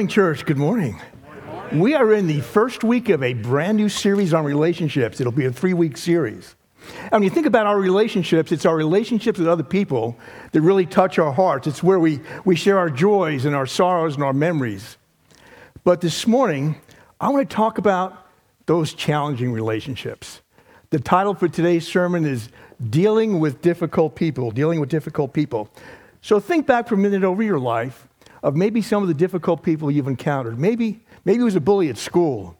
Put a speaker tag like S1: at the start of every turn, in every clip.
S1: good morning, church. Good morning. We are in the first week of a brand new series on relationships. It'll be a three week series. And when you think about our relationships, it's our relationships with other people that really touch our hearts. It's where we, we share our joys and our sorrows and our memories. But this morning, I want to talk about those challenging relationships. The title for today's sermon is Dealing with Difficult People. Dealing with Difficult People. So think back for a minute over your life of maybe some of the difficult people you've encountered. Maybe, maybe it was a bully at school,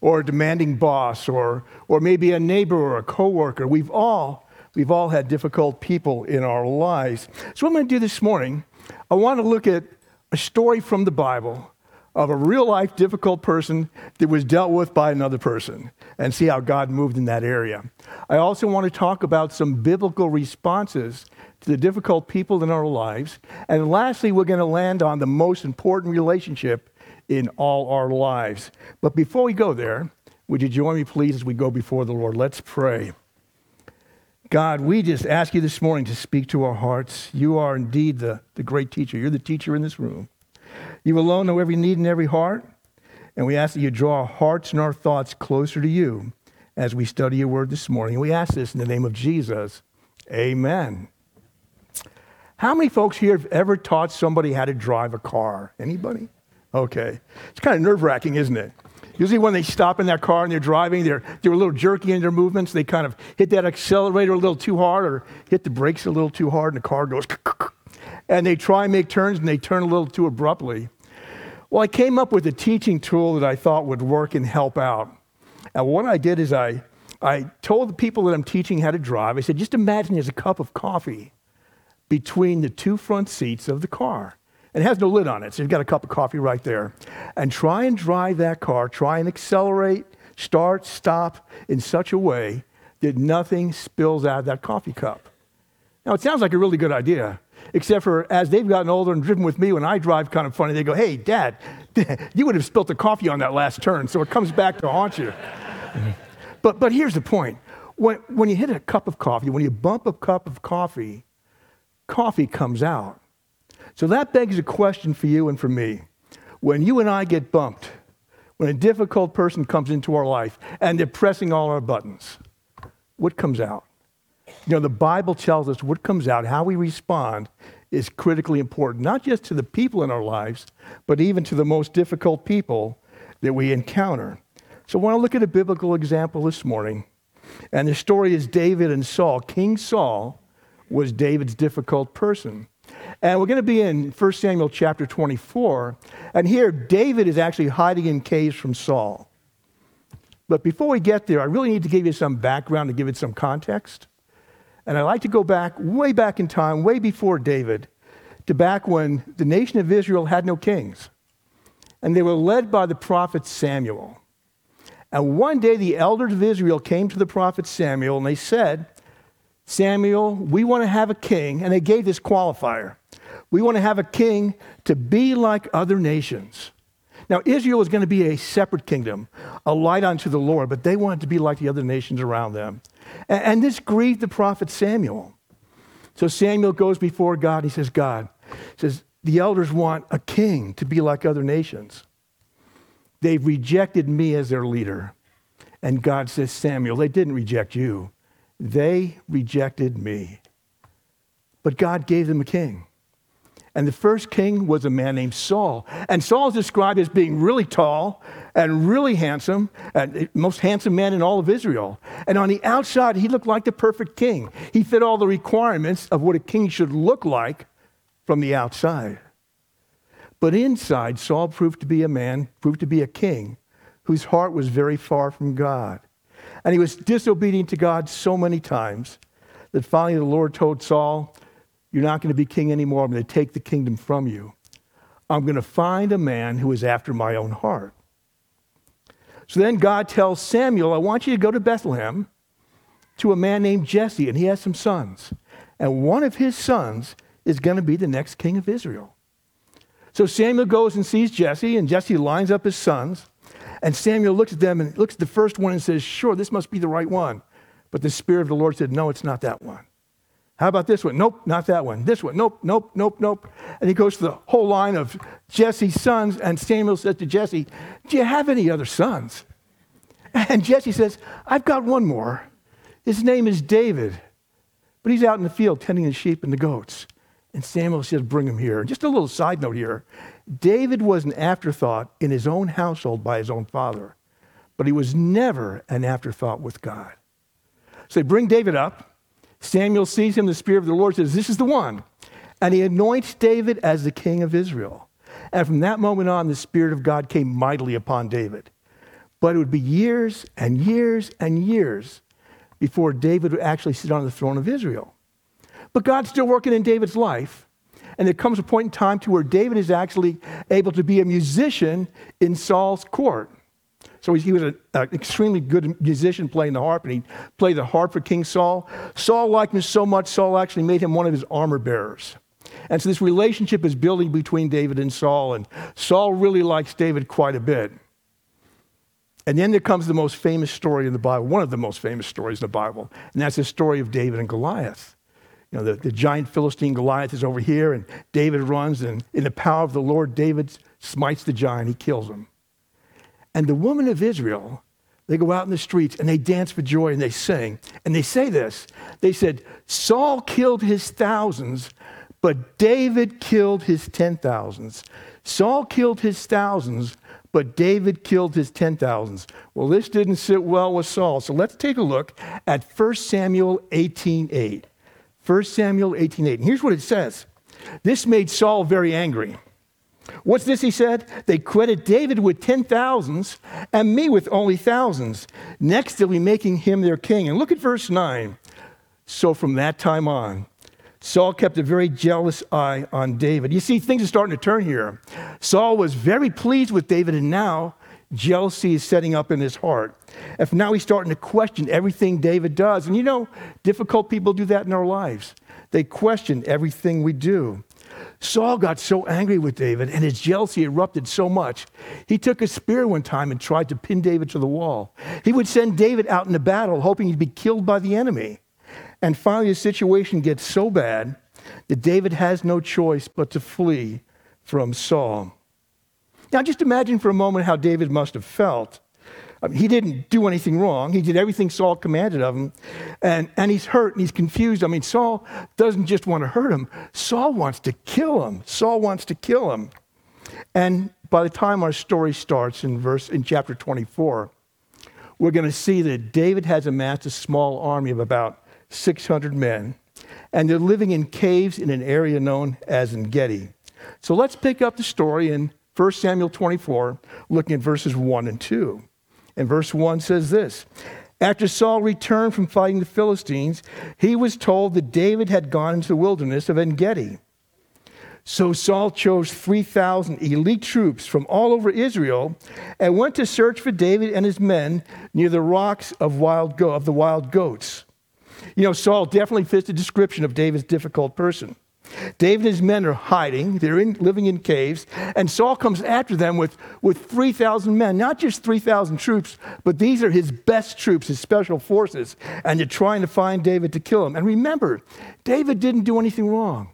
S1: or a demanding boss, or, or maybe a neighbor or a coworker. We've all, we've all had difficult people in our lives. So what I'm going to do this morning, I want to look at a story from the Bible of a real life difficult person that was dealt with by another person and see how God moved in that area. I also want to talk about some biblical responses to the difficult people in our lives. And lastly, we're going to land on the most important relationship in all our lives. But before we go there, would you join me, please, as we go before the Lord? Let's pray. God, we just ask you this morning to speak to our hearts. You are indeed the, the great teacher. You're the teacher in this room. You alone know every need in every heart. And we ask that you draw our hearts and our thoughts closer to you as we study your word this morning. We ask this in the name of Jesus. Amen. How many folks here have ever taught somebody how to drive a car? Anybody? Okay. It's kind of nerve wracking, isn't it? Usually, when they stop in that car and they're driving, they're, they're a little jerky in their movements. They kind of hit that accelerator a little too hard or hit the brakes a little too hard, and the car goes. And they try and make turns and they turn a little too abruptly. Well, I came up with a teaching tool that I thought would work and help out. And what I did is I, I told the people that I'm teaching how to drive, I said, just imagine there's a cup of coffee between the two front seats of the car. And it has no lid on it, so you've got a cup of coffee right there. And try and drive that car, try and accelerate, start, stop in such a way that nothing spills out of that coffee cup. Now, it sounds like a really good idea, except for as they've gotten older and driven with me, when I drive kind of funny, they go, Hey, Dad, you would have spilt the coffee on that last turn. So it comes back to haunt you. but, but here's the point when, when you hit a cup of coffee, when you bump a cup of coffee, coffee comes out. So that begs a question for you and for me. When you and I get bumped, when a difficult person comes into our life and they're pressing all our buttons, what comes out? You know, the Bible tells us what comes out, how we respond is critically important, not just to the people in our lives, but even to the most difficult people that we encounter. So I want to look at a biblical example this morning. And the story is David and Saul. King Saul was David's difficult person. And we're going to be in 1 Samuel chapter 24. And here, David is actually hiding in caves from Saul. But before we get there, I really need to give you some background to give it some context. And I'd like to go back, way back in time, way before David, to back when the nation of Israel had no kings. And they were led by the prophet Samuel. And one day the elders of Israel came to the prophet Samuel and they said, Samuel, we want to have a king. And they gave this qualifier we want to have a king to be like other nations. Now, Israel was going to be a separate kingdom, a light unto the Lord, but they wanted to be like the other nations around them. And, and this grieved the prophet Samuel. So Samuel goes before God. He says, God, he says, the elders want a king to be like other nations. They've rejected me as their leader. And God says, Samuel, they didn't reject you. They rejected me. But God gave them a king. And the first king was a man named Saul. And Saul is described as being really tall and really handsome, and most handsome man in all of Israel. And on the outside, he looked like the perfect king. He fit all the requirements of what a king should look like from the outside. But inside, Saul proved to be a man, proved to be a king, whose heart was very far from God. And he was disobedient to God so many times that finally the Lord told Saul, You're not going to be king anymore. I'm going to take the kingdom from you. I'm going to find a man who is after my own heart. So then God tells Samuel, I want you to go to Bethlehem to a man named Jesse, and he has some sons. And one of his sons is going to be the next king of Israel. So Samuel goes and sees Jesse, and Jesse lines up his sons. And Samuel looks at them and looks at the first one and says, Sure, this must be the right one. But the Spirit of the Lord said, No, it's not that one. How about this one? Nope, not that one. This one? Nope, nope, nope, nope. And he goes to the whole line of Jesse's sons, and Samuel says to Jesse, Do you have any other sons? And Jesse says, I've got one more. His name is David, but he's out in the field tending the sheep and the goats. And Samuel says, Bring him here. Just a little side note here David was an afterthought in his own household by his own father, but he was never an afterthought with God. So they bring David up. Samuel sees him, the Spirit of the Lord says, This is the one. And he anoints David as the king of Israel. And from that moment on, the Spirit of God came mightily upon David. But it would be years and years and years before David would actually sit on the throne of Israel. But God's still working in David's life. And there comes a point in time to where David is actually able to be a musician in Saul's court. So he was an extremely good musician playing the harp, and he played the harp for King Saul. Saul liked him so much, Saul actually made him one of his armor bearers. And so this relationship is building between David and Saul, and Saul really likes David quite a bit. And then there comes the most famous story in the Bible, one of the most famous stories in the Bible, and that's the story of David and Goliath. You know, the, the giant Philistine Goliath is over here, and David runs, and in the power of the Lord, David smites the giant, he kills him. And the women of Israel, they go out in the streets and they dance for joy and they sing. And they say this They said, Saul killed his thousands, but David killed his ten thousands. Saul killed his thousands, but David killed his ten thousands. Well, this didn't sit well with Saul. So let's take a look at 1 Samuel 18 8. 1 Samuel 18 8. And here's what it says This made Saul very angry. What's this, he said? They credit David with ten thousands and me with only thousands. Next, they'll be making him their king. And look at verse 9. So from that time on, Saul kept a very jealous eye on David. You see, things are starting to turn here. Saul was very pleased with David, and now jealousy is setting up in his heart. And now he's starting to question everything David does. And you know, difficult people do that in our lives. They question everything we do. Saul got so angry with David and his jealousy erupted so much, he took a spear one time and tried to pin David to the wall. He would send David out into battle, hoping he'd be killed by the enemy. And finally, the situation gets so bad that David has no choice but to flee from Saul. Now, just imagine for a moment how David must have felt I mean, he didn't do anything wrong. He did everything Saul commanded of him. And, and he's hurt and he's confused. I mean, Saul doesn't just want to hurt him, Saul wants to kill him. Saul wants to kill him. And by the time our story starts in verse in chapter 24, we're going to see that David has amassed a small army of about 600 men, and they're living in caves in an area known as Engedi. So let's pick up the story in 1 Samuel 24, looking at verses 1 and 2. And verse 1 says this After Saul returned from fighting the Philistines, he was told that David had gone into the wilderness of En Gedi. So Saul chose 3,000 elite troops from all over Israel and went to search for David and his men near the rocks of, wild go- of the wild goats. You know, Saul definitely fits the description of David's difficult person. David and his men are hiding. They're in, living in caves. And Saul comes after them with, with 3,000 men, not just 3,000 troops, but these are his best troops, his special forces. And they're trying to find David to kill him. And remember, David didn't do anything wrong.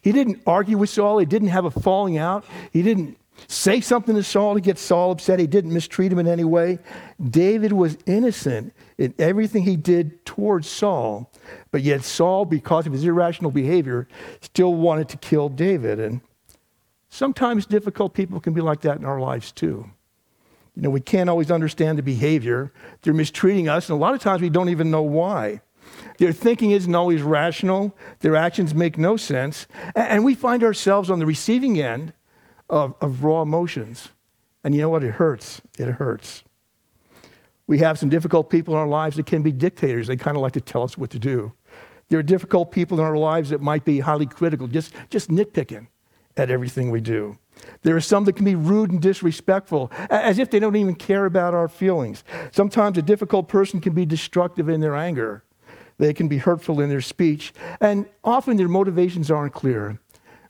S1: He didn't argue with Saul. He didn't have a falling out. He didn't say something to Saul to get Saul upset. He didn't mistreat him in any way. David was innocent in everything he did towards Saul, but yet Saul, because of his irrational behavior, still wanted to kill David. And sometimes difficult people can be like that in our lives too. You know, we can't always understand the behavior. They're mistreating us, and a lot of times we don't even know why. Their thinking isn't always rational. Their actions make no sense. And we find ourselves on the receiving end of, of raw emotions. And you know what? It hurts. It hurts. We have some difficult people in our lives that can be dictators. They kind of like to tell us what to do. There are difficult people in our lives that might be highly critical, just, just nitpicking at everything we do. There are some that can be rude and disrespectful, as if they don't even care about our feelings. Sometimes a difficult person can be destructive in their anger. They can be hurtful in their speech, and often their motivations aren't clear.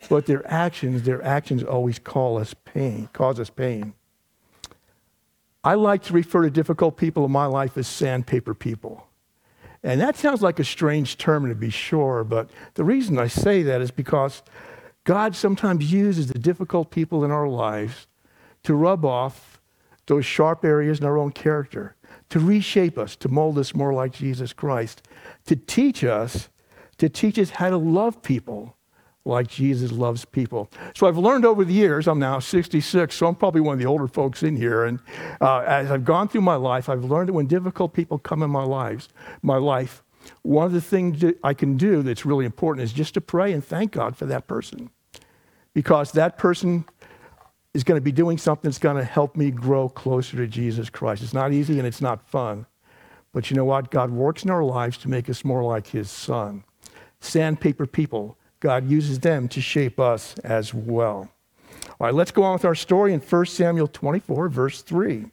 S1: But their actions, their actions always call us pain, cause us pain. I like to refer to difficult people in my life as sandpaper people. And that sounds like a strange term to be sure, but the reason I say that is because God sometimes uses the difficult people in our lives to rub off those sharp areas in our own character, to reshape us, to mold us more like Jesus Christ, to teach us, to teach us how to love people like Jesus loves people. So I've learned over the years, I'm now 66, so I'm probably one of the older folks in here. And uh, as I've gone through my life, I've learned that when difficult people come in my lives, my life, one of the things that I can do that's really important is just to pray and thank God for that person. Because that person is going to be doing something that's going to help me grow closer to Jesus Christ. It's not easy and it's not fun. But you know what? God works in our lives to make us more like his son. Sandpaper people God uses them to shape us as well. All right, let's go on with our story in 1 Samuel 24, verse 3.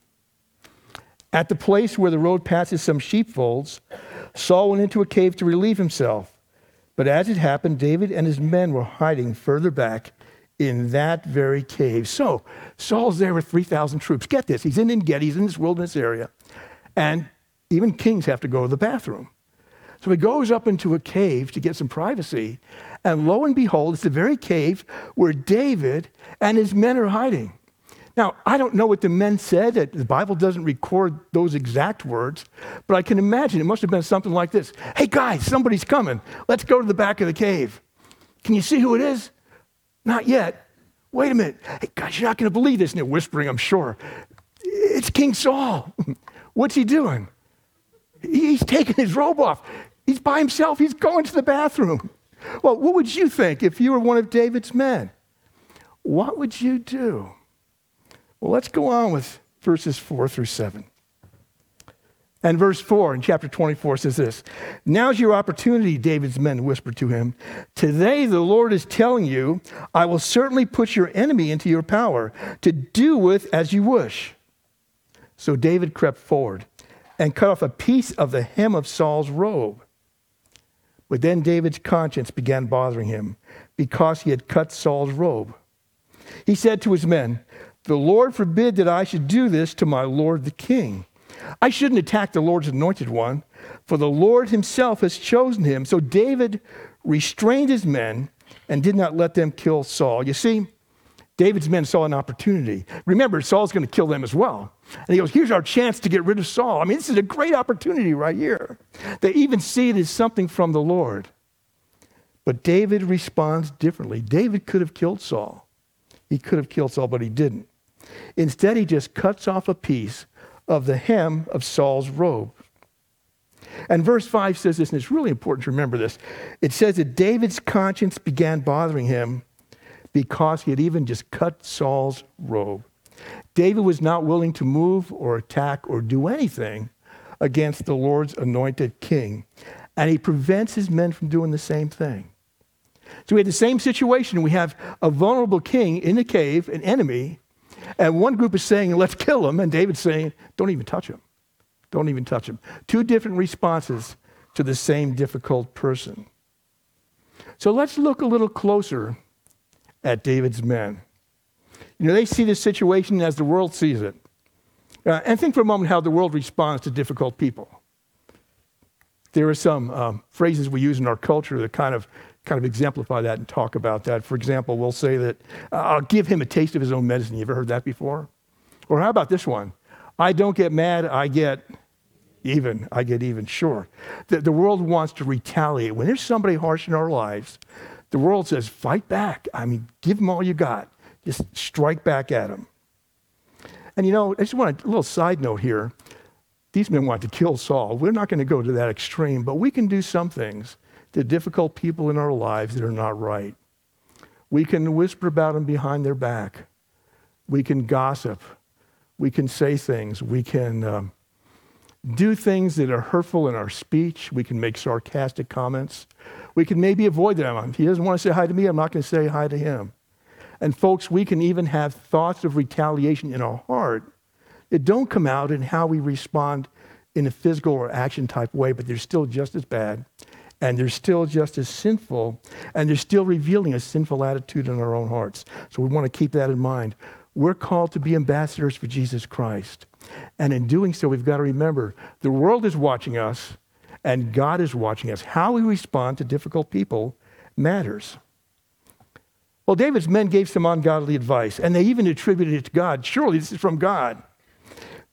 S1: At the place where the road passes some sheepfolds, Saul went into a cave to relieve himself. But as it happened, David and his men were hiding further back in that very cave. So Saul's there with 3,000 troops. Get this, he's in En Gedi, he's in this wilderness area. And even kings have to go to the bathroom. So he goes up into a cave to get some privacy. And lo and behold, it's the very cave where David and his men are hiding. Now, I don't know what the men said. The Bible doesn't record those exact words, but I can imagine it must have been something like this Hey, guys, somebody's coming. Let's go to the back of the cave. Can you see who it is? Not yet. Wait a minute. Hey, guys, you're not going to believe this. And they're whispering, I'm sure. It's King Saul. What's he doing? He's taking his robe off. He's by himself. He's going to the bathroom. Well, what would you think if you were one of David's men? What would you do? Well, let's go on with verses 4 through 7. And verse 4 in chapter 24 says this Now's your opportunity, David's men whispered to him. Today the Lord is telling you, I will certainly put your enemy into your power to do with as you wish. So David crept forward and cut off a piece of the hem of Saul's robe. But then David's conscience began bothering him because he had cut Saul's robe. He said to his men, The Lord forbid that I should do this to my Lord the king. I shouldn't attack the Lord's anointed one, for the Lord himself has chosen him. So David restrained his men and did not let them kill Saul. You see, David's men saw an opportunity. Remember, Saul's going to kill them as well. And he goes, Here's our chance to get rid of Saul. I mean, this is a great opportunity right here. They even see it as something from the Lord. But David responds differently. David could have killed Saul. He could have killed Saul, but he didn't. Instead, he just cuts off a piece of the hem of Saul's robe. And verse 5 says this, and it's really important to remember this. It says that David's conscience began bothering him because he had even just cut Saul's robe. David was not willing to move or attack or do anything against the Lord's anointed king. And he prevents his men from doing the same thing. So we had the same situation. We have a vulnerable king in the cave, an enemy, and one group is saying, let's kill him, and David's saying, don't even touch him. Don't even touch him. Two different responses to the same difficult person. So let's look a little closer at David's men. You know, they see this situation as the world sees it. Uh, and think for a moment how the world responds to difficult people. There are some um, phrases we use in our culture that kind of, kind of exemplify that and talk about that. For example, we'll say that, uh, I'll give him a taste of his own medicine. You ever heard that before? Or how about this one? I don't get mad, I get even. I get even. Sure. The, the world wants to retaliate. When there's somebody harsh in our lives, the world says, fight back. I mean, give them all you got. Just strike back at them. And you know, I just want a little side note here. These men want to kill Saul. We're not going to go to that extreme, but we can do some things to difficult people in our lives that are not right. We can whisper about them behind their back. We can gossip. We can say things. We can um, do things that are hurtful in our speech. We can make sarcastic comments. We can maybe avoid them. If he doesn't want to say hi to me, I'm not going to say hi to him. And folks, we can even have thoughts of retaliation in our heart that don't come out in how we respond in a physical or action type way, but they're still just as bad and they're still just as sinful and they're still revealing a sinful attitude in our own hearts. So we want to keep that in mind. We're called to be ambassadors for Jesus Christ. And in doing so, we've got to remember the world is watching us and God is watching us. How we respond to difficult people matters. Well, David's men gave some ungodly advice, and they even attributed it to God. Surely this is from God.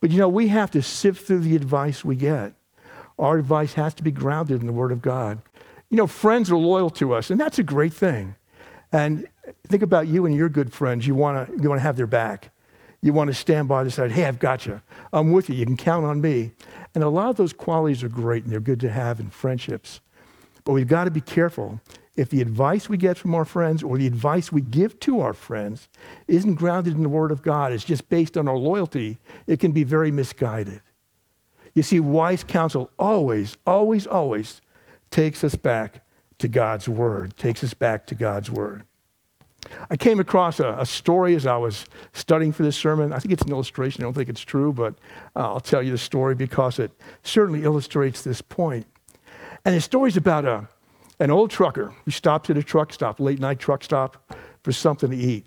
S1: But you know, we have to sift through the advice we get. Our advice has to be grounded in the Word of God. You know, friends are loyal to us, and that's a great thing. And think about you and your good friends. You want to you want to have their back. You want to stand by the side. Hey, I've got you. I'm with you. You can count on me. And a lot of those qualities are great and they're good to have in friendships. But we've got to be careful. If the advice we get from our friends or the advice we give to our friends isn't grounded in the Word of God, it's just based on our loyalty, it can be very misguided. You see, wise counsel always, always, always takes us back to God's Word, takes us back to God's Word. I came across a, a, story as I was studying for this sermon. I think it's an illustration. I don't think it's true, but uh, I'll tell you the story because it certainly illustrates this point. And the story's about a, an old trucker who stops at a truck stop, late night truck stop, for something to eat.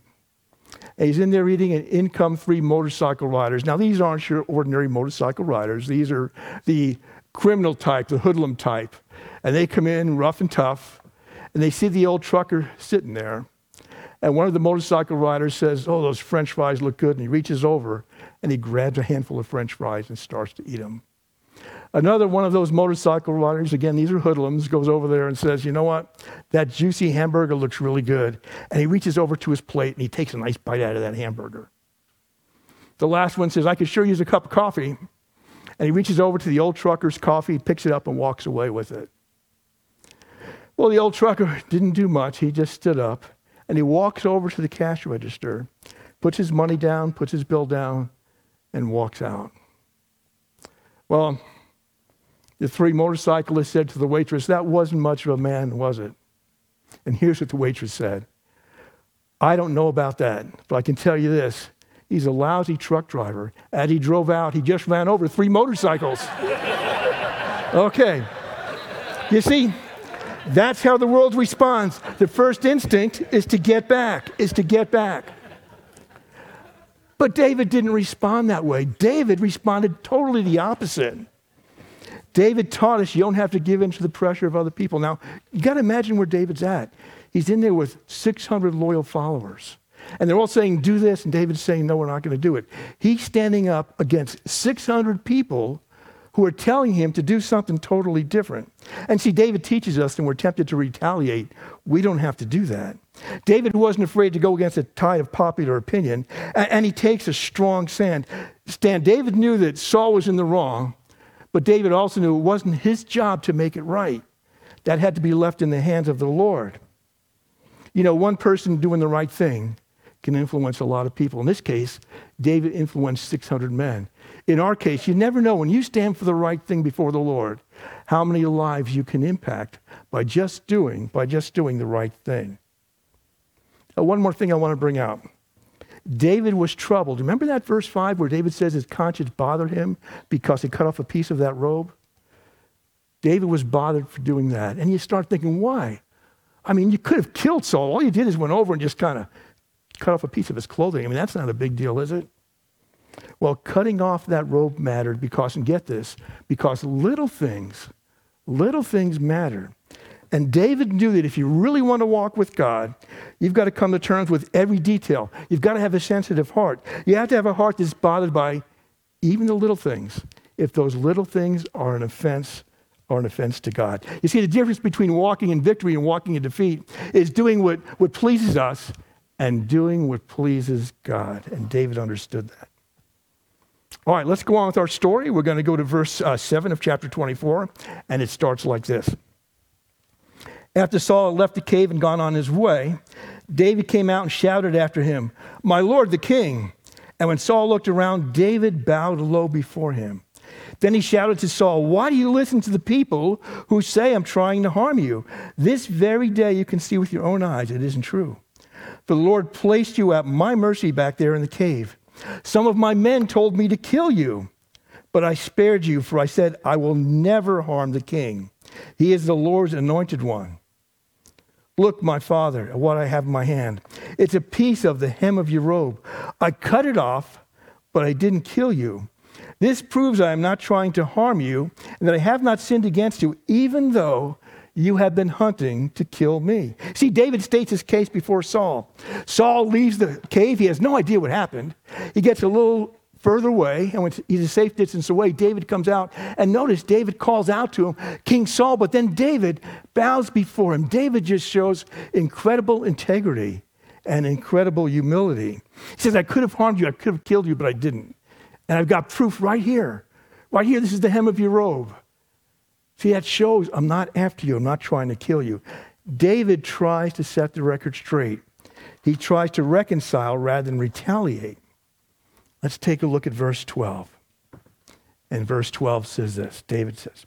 S1: And he's in there eating an income free motorcycle riders. Now, these aren't your ordinary motorcycle riders, these are the criminal type, the hoodlum type. And they come in rough and tough, and they see the old trucker sitting there. And one of the motorcycle riders says, Oh, those french fries look good. And he reaches over and he grabs a handful of french fries and starts to eat them. Another one of those motorcycle riders, again, these are hoodlums, goes over there and says, You know what? That juicy hamburger looks really good. And he reaches over to his plate and he takes a nice bite out of that hamburger. The last one says, I could sure use a cup of coffee. And he reaches over to the old trucker's coffee, picks it up, and walks away with it. Well, the old trucker didn't do much. He just stood up and he walks over to the cash register, puts his money down, puts his bill down, and walks out. Well, the three motorcyclists said to the waitress, That wasn't much of a man, was it? And here's what the waitress said I don't know about that, but I can tell you this. He's a lousy truck driver. As he drove out, he just ran over three motorcycles. okay. You see, that's how the world responds. The first instinct is to get back, is to get back. But David didn't respond that way. David responded totally the opposite. David taught us you don't have to give in to the pressure of other people. Now, you got to imagine where David's at. He's in there with 600 loyal followers. And they're all saying, do this. And David's saying, no, we're not going to do it. He's standing up against 600 people who are telling him to do something totally different. And see, David teaches us, and we're tempted to retaliate. We don't have to do that. David wasn't afraid to go against the tide of popular opinion, and he takes a strong stand. Stand. David knew that Saul was in the wrong, but David also knew it wasn't his job to make it right. That had to be left in the hands of the Lord. You know, one person doing the right thing can influence a lot of people. In this case, David influenced 600 men. In our case, you never know when you stand for the right thing before the Lord, how many lives you can impact by just doing, by just doing the right thing. Now, one more thing I want to bring out. David was troubled. Remember that verse 5 where David says his conscience bothered him because he cut off a piece of that robe? David was bothered for doing that. And you start thinking, why? I mean, you could have killed Saul. All you did is went over and just kind of cut off a piece of his clothing. I mean, that's not a big deal, is it? Well, cutting off that rope mattered because, and get this, because little things, little things matter. And David knew that if you really want to walk with God, you've got to come to terms with every detail. You've got to have a sensitive heart. You have to have a heart that's bothered by even the little things, if those little things are an offense or an offense to God. You see, the difference between walking in victory and walking in defeat is doing what, what pleases us and doing what pleases God. And David understood that. All right, let's go on with our story. We're going to go to verse uh, 7 of chapter 24, and it starts like this. After Saul had left the cave and gone on his way, David came out and shouted after him, My Lord the king. And when Saul looked around, David bowed low before him. Then he shouted to Saul, Why do you listen to the people who say I'm trying to harm you? This very day you can see with your own eyes it isn't true. For the Lord placed you at my mercy back there in the cave. Some of my men told me to kill you, but I spared you, for I said, I will never harm the king. He is the Lord's anointed one. Look, my father, at what I have in my hand. It's a piece of the hem of your robe. I cut it off, but I didn't kill you. This proves I am not trying to harm you and that I have not sinned against you, even though you have been hunting to kill me. See, David states his case before Saul. Saul leaves the cave. He has no idea what happened. He gets a little further away, and when he's a safe distance away, David comes out. And notice David calls out to him, King Saul, but then David bows before him. David just shows incredible integrity and incredible humility. He says, I could have harmed you, I could have killed you, but I didn't. And I've got proof right here. Right here, this is the hem of your robe. See, that shows I'm not after you, I'm not trying to kill you. David tries to set the record straight. He tries to reconcile rather than retaliate. Let's take a look at verse 12. And verse 12 says this David says,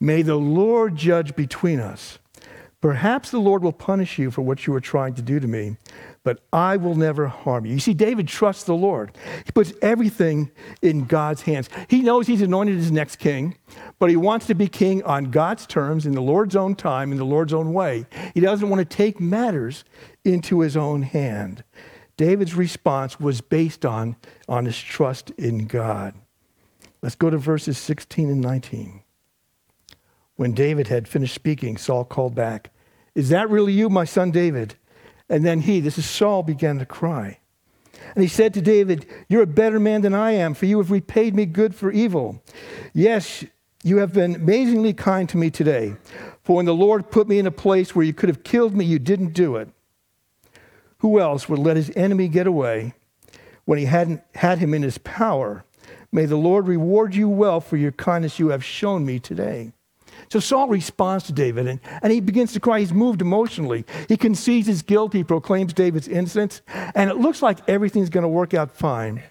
S1: May the Lord judge between us. Perhaps the Lord will punish you for what you are trying to do to me, but I will never harm you. You see, David trusts the Lord. He puts everything in God's hands. He knows he's anointed his next king, but he wants to be king on God's terms, in the Lord's own time, in the Lord's own way. He doesn't want to take matters into his own hand. David's response was based on, on his trust in God. Let's go to verses 16 and 19. When David had finished speaking, Saul called back, Is that really you, my son David? And then he, this is Saul, began to cry. And he said to David, You're a better man than I am, for you have repaid me good for evil. Yes, you have been amazingly kind to me today. For when the Lord put me in a place where you could have killed me, you didn't do it. Who else would let his enemy get away when he hadn't had him in his power? May the Lord reward you well for your kindness you have shown me today. So Saul responds to David and, and he begins to cry. He's moved emotionally. He concedes his guilt. He proclaims David's innocence. And it looks like everything's going to work out fine,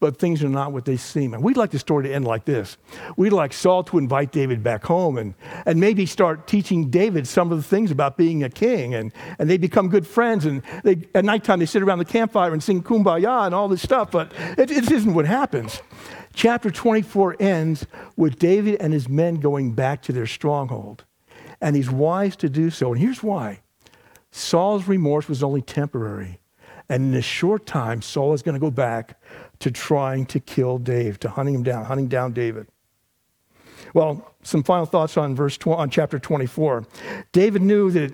S1: but things are not what they seem. And we'd like the story to end like this. We'd like Saul to invite David back home and, and maybe start teaching David some of the things about being a king. And, and they become good friends. And they, at nighttime, they sit around the campfire and sing kumbaya and all this stuff. But it, it isn't what happens. Chapter 24 ends with David and his men going back to their stronghold. And he's wise to do so. And here's why Saul's remorse was only temporary. And in a short time, Saul is going to go back to trying to kill Dave, to hunting him down, hunting down David. Well, some final thoughts on verse on chapter 24. David knew that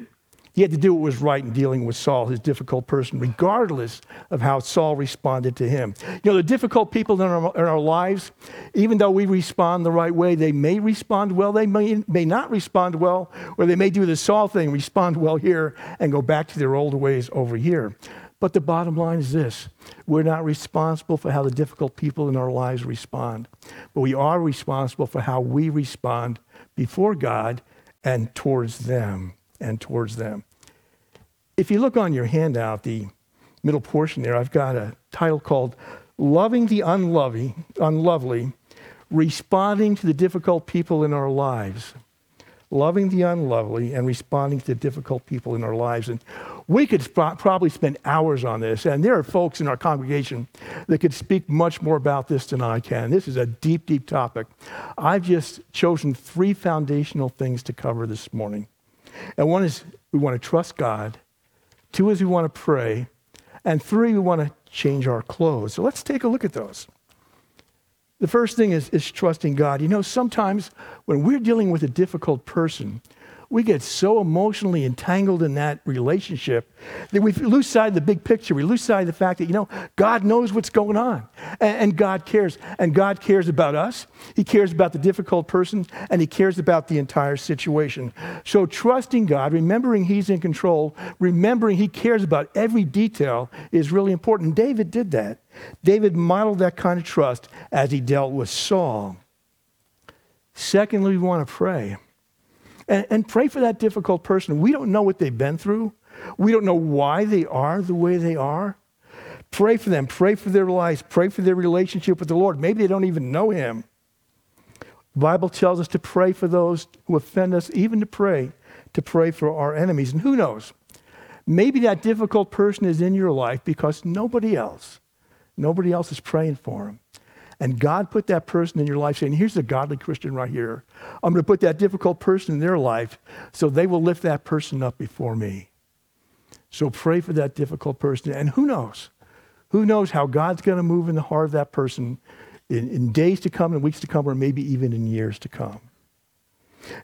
S1: he had to do what was right in dealing with Saul, his difficult person, regardless of how Saul responded to him. You know, the difficult people in our, in our lives, even though we respond the right way, they may respond well, they may, may not respond well, or they may do the Saul thing, respond well here, and go back to their old ways over here. But the bottom line is this we're not responsible for how the difficult people in our lives respond, but we are responsible for how we respond before God and towards them and towards them. If you look on your handout, the middle portion there, I've got a title called Loving the Unlovely, Unlovely Responding to the Difficult People in Our Lives. Loving the unlovely and responding to the difficult people in our lives. And we could sp- probably spend hours on this, and there are folks in our congregation that could speak much more about this than I can. This is a deep, deep topic. I've just chosen three foundational things to cover this morning. And one is we want to trust God, two is we want to pray, and three, we want to change our clothes. So let's take a look at those. The first thing is, is trusting God. You know, sometimes when we're dealing with a difficult person, we get so emotionally entangled in that relationship that we lose sight of the big picture. We lose sight of the fact that, you know, God knows what's going on and, and, God cares. And God cares about us, He cares about the difficult person, and He cares about the entire situation. So trusting God, remembering He's in control, remembering He cares about every detail is really important. David did that. David modeled that kind of trust as he dealt with Saul. Secondly, we want to pray and, and pray for that difficult person. We don't know what they've been through, we don't know why they are the way they are. Pray for them, pray for their lives, pray for their relationship with the Lord. Maybe they don't even know Him. The Bible tells us to pray for those who offend us, even to pray, to pray for our enemies. And who knows? Maybe that difficult person is in your life because nobody else, nobody else is praying for him. And God put that person in your life saying, here's a godly Christian right here. I'm going to put that difficult person in their life so they will lift that person up before me. So pray for that difficult person. And who knows? Who knows how God's going to move in the heart of that person in, in days to come, in weeks to come, or maybe even in years to come.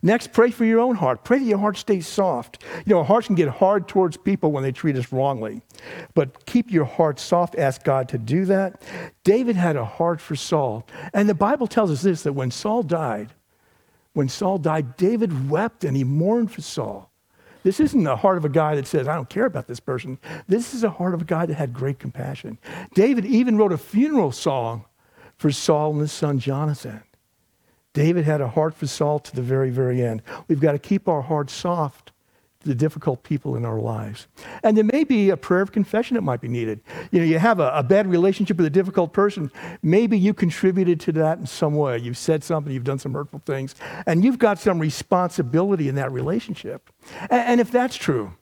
S1: Next, pray for your own heart. Pray that your heart stays soft. You know, hearts can get hard towards people when they treat us wrongly. But keep your heart soft. Ask God to do that. David had a heart for Saul. And the Bible tells us this that when Saul died, when Saul died, David wept and he mourned for Saul. This isn't the heart of a guy that says, I don't care about this person. This is a heart of a guy that had great compassion. David even wrote a funeral song for Saul and his son Jonathan. David had a heart for Saul to the very, very end. We've got to keep our hearts soft to the difficult people in our lives. And there may be a prayer of confession that might be needed. You know, you have a, a bad relationship with a difficult person. Maybe you contributed to that in some way. You've said something, you've done some hurtful things, and you've got some responsibility in that relationship. and, and if that's true,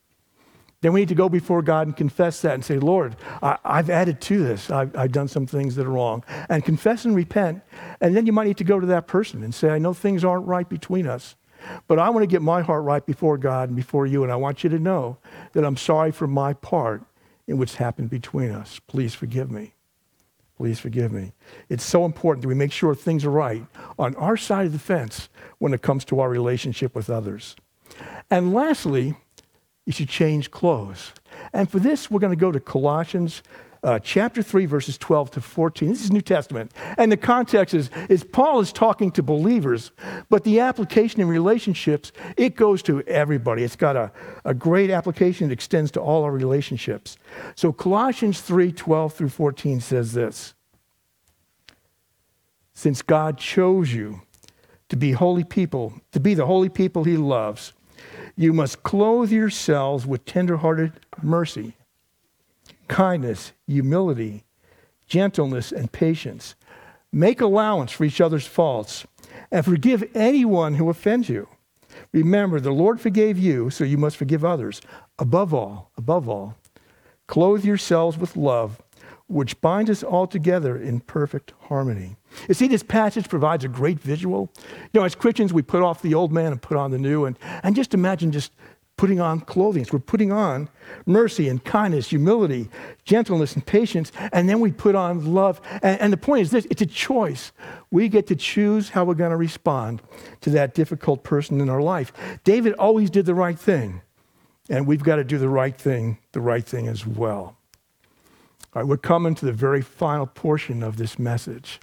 S1: then we need to go before God and confess that and say, Lord, I, have added to this. I've, I've, done some things that are wrong. And confess and repent. And then you might need to go to that person and say, I know things aren't right between us, but I want to get my heart right before God and before you. And I want you to know that I'm sorry for my part in what's happened between us. Please forgive me. Please forgive me. It's so important that we make sure things are right on our side of the fence when it comes to our relationship with others. And lastly, you should change clothes. And for this, we're going to go to Colossians uh, chapter 3, verses 12 to 14. This is New Testament. And the context is, is Paul is talking to believers, but the application in relationships, it goes to everybody. It's got a, a great application that extends to all our relationships. So Colossians 3, 12 through 14 says this Since God chose you to be holy people, to be the holy people he loves, you must clothe yourselves with tenderhearted mercy, kindness, humility, gentleness, and patience. Make allowance for each other's faults and forgive anyone who offends you. Remember, the Lord forgave you, so you must forgive others. Above all, above all, clothe yourselves with love, which binds us all together in perfect harmony. You see, this passage provides a great visual. You know, as Christians, we put off the old man and put on the new. And, and just imagine just putting on clothing. We're putting on mercy and kindness, humility, gentleness, and patience. And then we put on love. And, and the point is this it's a choice. We get to choose how we're going to respond to that difficult person in our life. David always did the right thing. And we've got to do the right thing, the right thing as well. All right, we're coming to the very final portion of this message.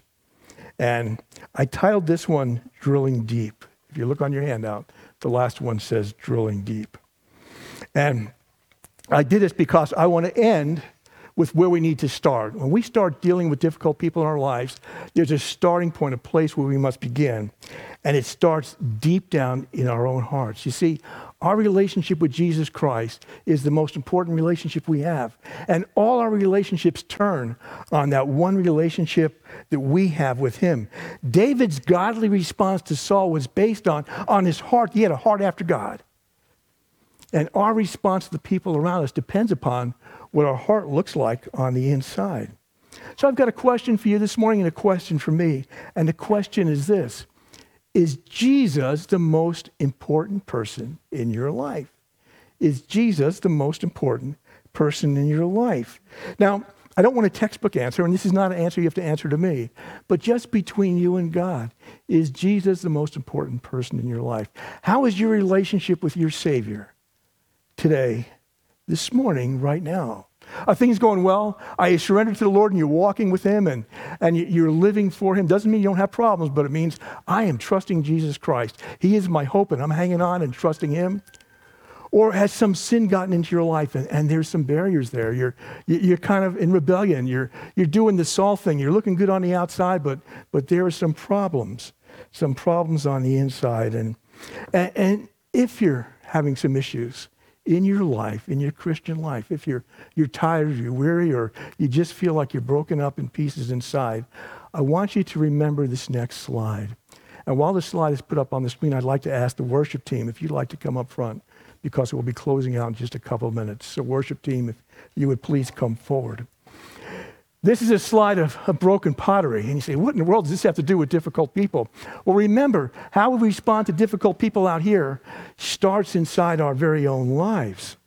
S1: And I titled this one Drilling Deep. If you look on your handout, the last one says Drilling Deep. And I did this because I want to end with where we need to start. When we start dealing with difficult people in our lives, there's a starting point, a place where we must begin. And it starts deep down in our own hearts. You see, our relationship with Jesus Christ is the most important relationship we have. And all our relationships turn on that one relationship that we have with Him. David's godly response to Saul was based on, on his heart. He had a heart after God. And our response to the people around us depends upon what our heart looks like on the inside. So I've got a question for you this morning and a question for me. And the question is this Is Jesus the most important person in your life? Is Jesus the most important person in your life? Now, I don't want a textbook answer, and this is not an answer you have to answer to me, but just between you and God, is Jesus the most important person in your life? How is your relationship with your Savior today? this morning, right now. Are things going well? Are you surrendered to the Lord and you're walking with Him and, and you're living for Him? Doesn't mean you don't have problems, but it means I am trusting Jesus Christ. He is my hope and I'm hanging on and trusting Him. Or has some sin gotten into your life and, and there's some barriers there? You're, you're kind of in rebellion. You're, you're doing the Saul thing. You're looking good on the outside, but, but there are some problems, some problems on the inside. And, and, and if you're having some issues, in your life, in your Christian life, if you're, you're tired or you're weary or you just feel like you're broken up in pieces inside, I want you to remember this next slide. And while the slide is put up on the screen, I'd like to ask the worship team if you'd like to come up front because we'll be closing out in just a couple of minutes. So, worship team, if you would please come forward. This is a slide of, of, broken pottery. And you say, what in the world does this have to do with difficult people? Well, remember, how we respond to difficult people out here starts inside our very own lives.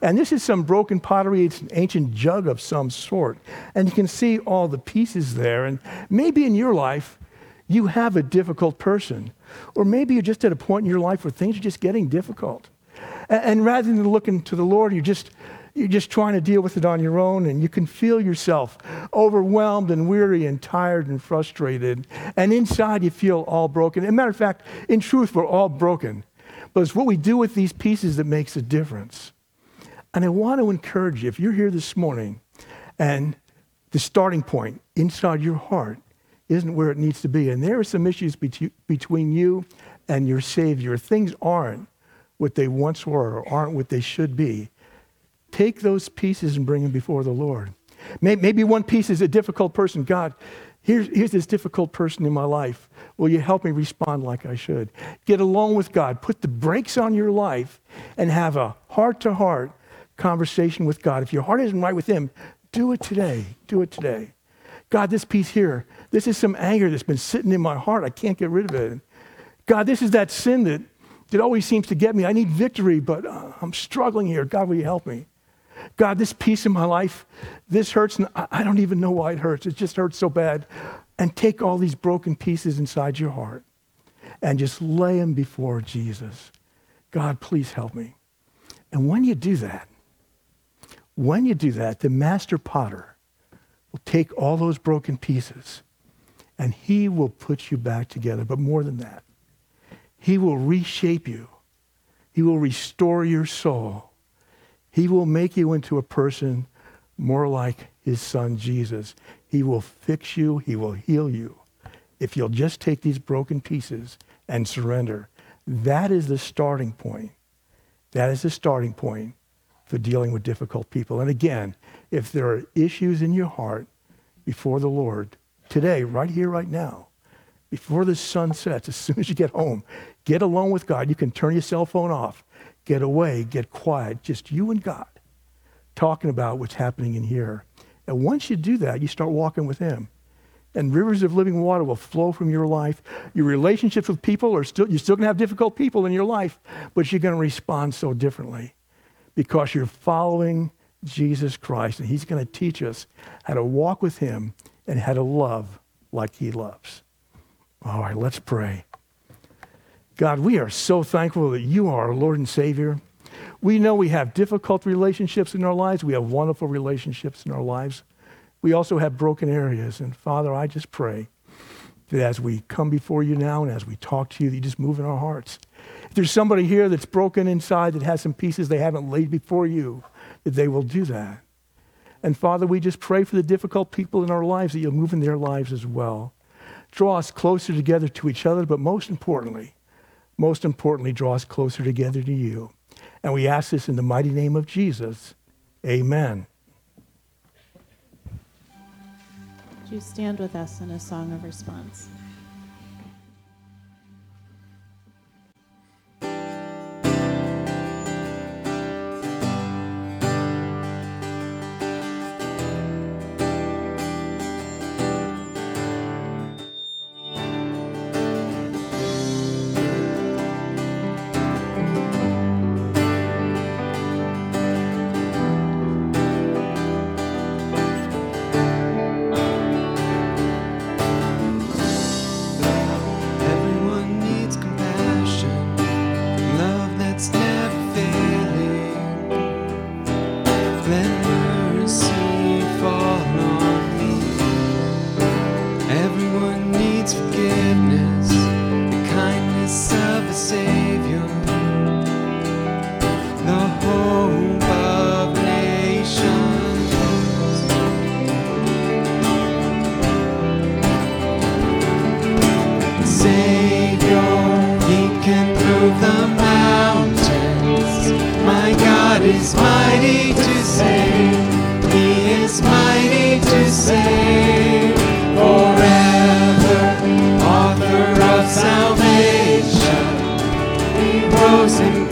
S1: And this is some broken pottery. It's an ancient jug of some sort. And you can see all the pieces there. And maybe in your life, you have a difficult person. Or maybe you're just at a point in your life where things are just getting difficult. And, and rather than looking to the Lord, you're just, you're just trying to deal with it on your own. And you can feel yourself overwhelmed and weary and tired and frustrated. And inside, you feel all broken. As a matter of fact, in truth, we're all broken. But it's what we do with these pieces that makes a difference. And I want to encourage you if you're here this morning and the starting point inside your heart isn't where it needs to be, and there are some issues between you and your Savior, things aren't what they once were or aren't what they should be, take those pieces and bring them before the Lord. Maybe one piece is a difficult person. God, here's, here's this difficult person in my life. Will you help me respond like I should? Get along with God. Put the brakes on your life and have a heart to heart conversation with God. If your heart isn't right with Him, do it today. Do it today. God, this piece here, this is some anger that's been sitting in my heart. I can't get rid of it. God, this is that sin that, that always seems to get me. I need victory, but uh, I'm struggling here. God, will you help me? God, this piece in my life, this hurts, and I don't even know why it hurts. It just hurts so bad. And take all these broken pieces inside your heart and just lay them before Jesus. God, please help me. And when you do that, when you do that, the master potter will take all those broken pieces and he will put you back together. But more than that, he will reshape you. He will restore your soul. He will make you into a person more like his son Jesus. He will fix you. He will heal you. If you'll just take these broken pieces and surrender, that is the starting point. That is the starting point for dealing with difficult people. And again, if there are issues in your heart before the Lord, today, right here, right now, before the sun sets, as soon as you get home, get alone with God. You can turn your cell phone off, get away, get quiet, just you and God, talking about what's happening in here. And once you do that, you start walking with Him. And rivers of living water will flow from your life. Your relationships with people are still, you're still to have difficult people in your life, but you're to respond so differently because you're following Jesus Christ, and He's to teach us how to walk with Him and how to love like He loves. All right, let's pray. God, we are so thankful that you are our Lord and Savior. We know we have difficult relationships in our lives. We have wonderful relationships in our lives. We also have broken areas. And Father, I just pray that as we come before you now and as we talk to you, that you just move in our hearts If there's somebody here that's broken inside that has some pieces they haven't laid before you, that they will do that. And Father, we just pray for the difficult people in our lives that you'll move in their lives as well. Draw us closer together to each other, but most importantly, most importantly, draw us closer together to you. And we ask this in the mighty name of Jesus. Amen.
S2: Would you stand with us in a song of response? of salvation. He rose and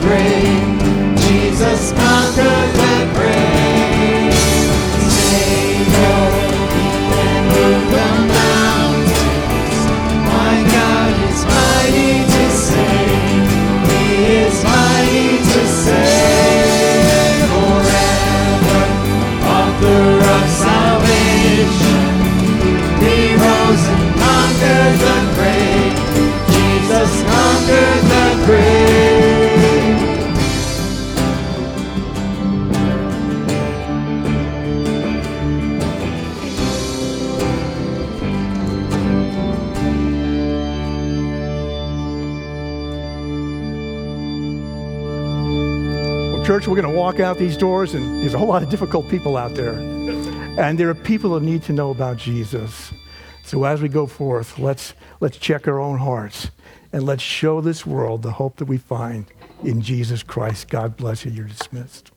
S2: great. Jesus conquered. we're
S1: going to walk out these doors, and there's a whole lot of difficult people out there. And there are people who need to know about Jesus. So as we go forth, let's, let's check our own hearts and let's show this world the hope that we find in Jesus Christ. God bless you. You're dismissed.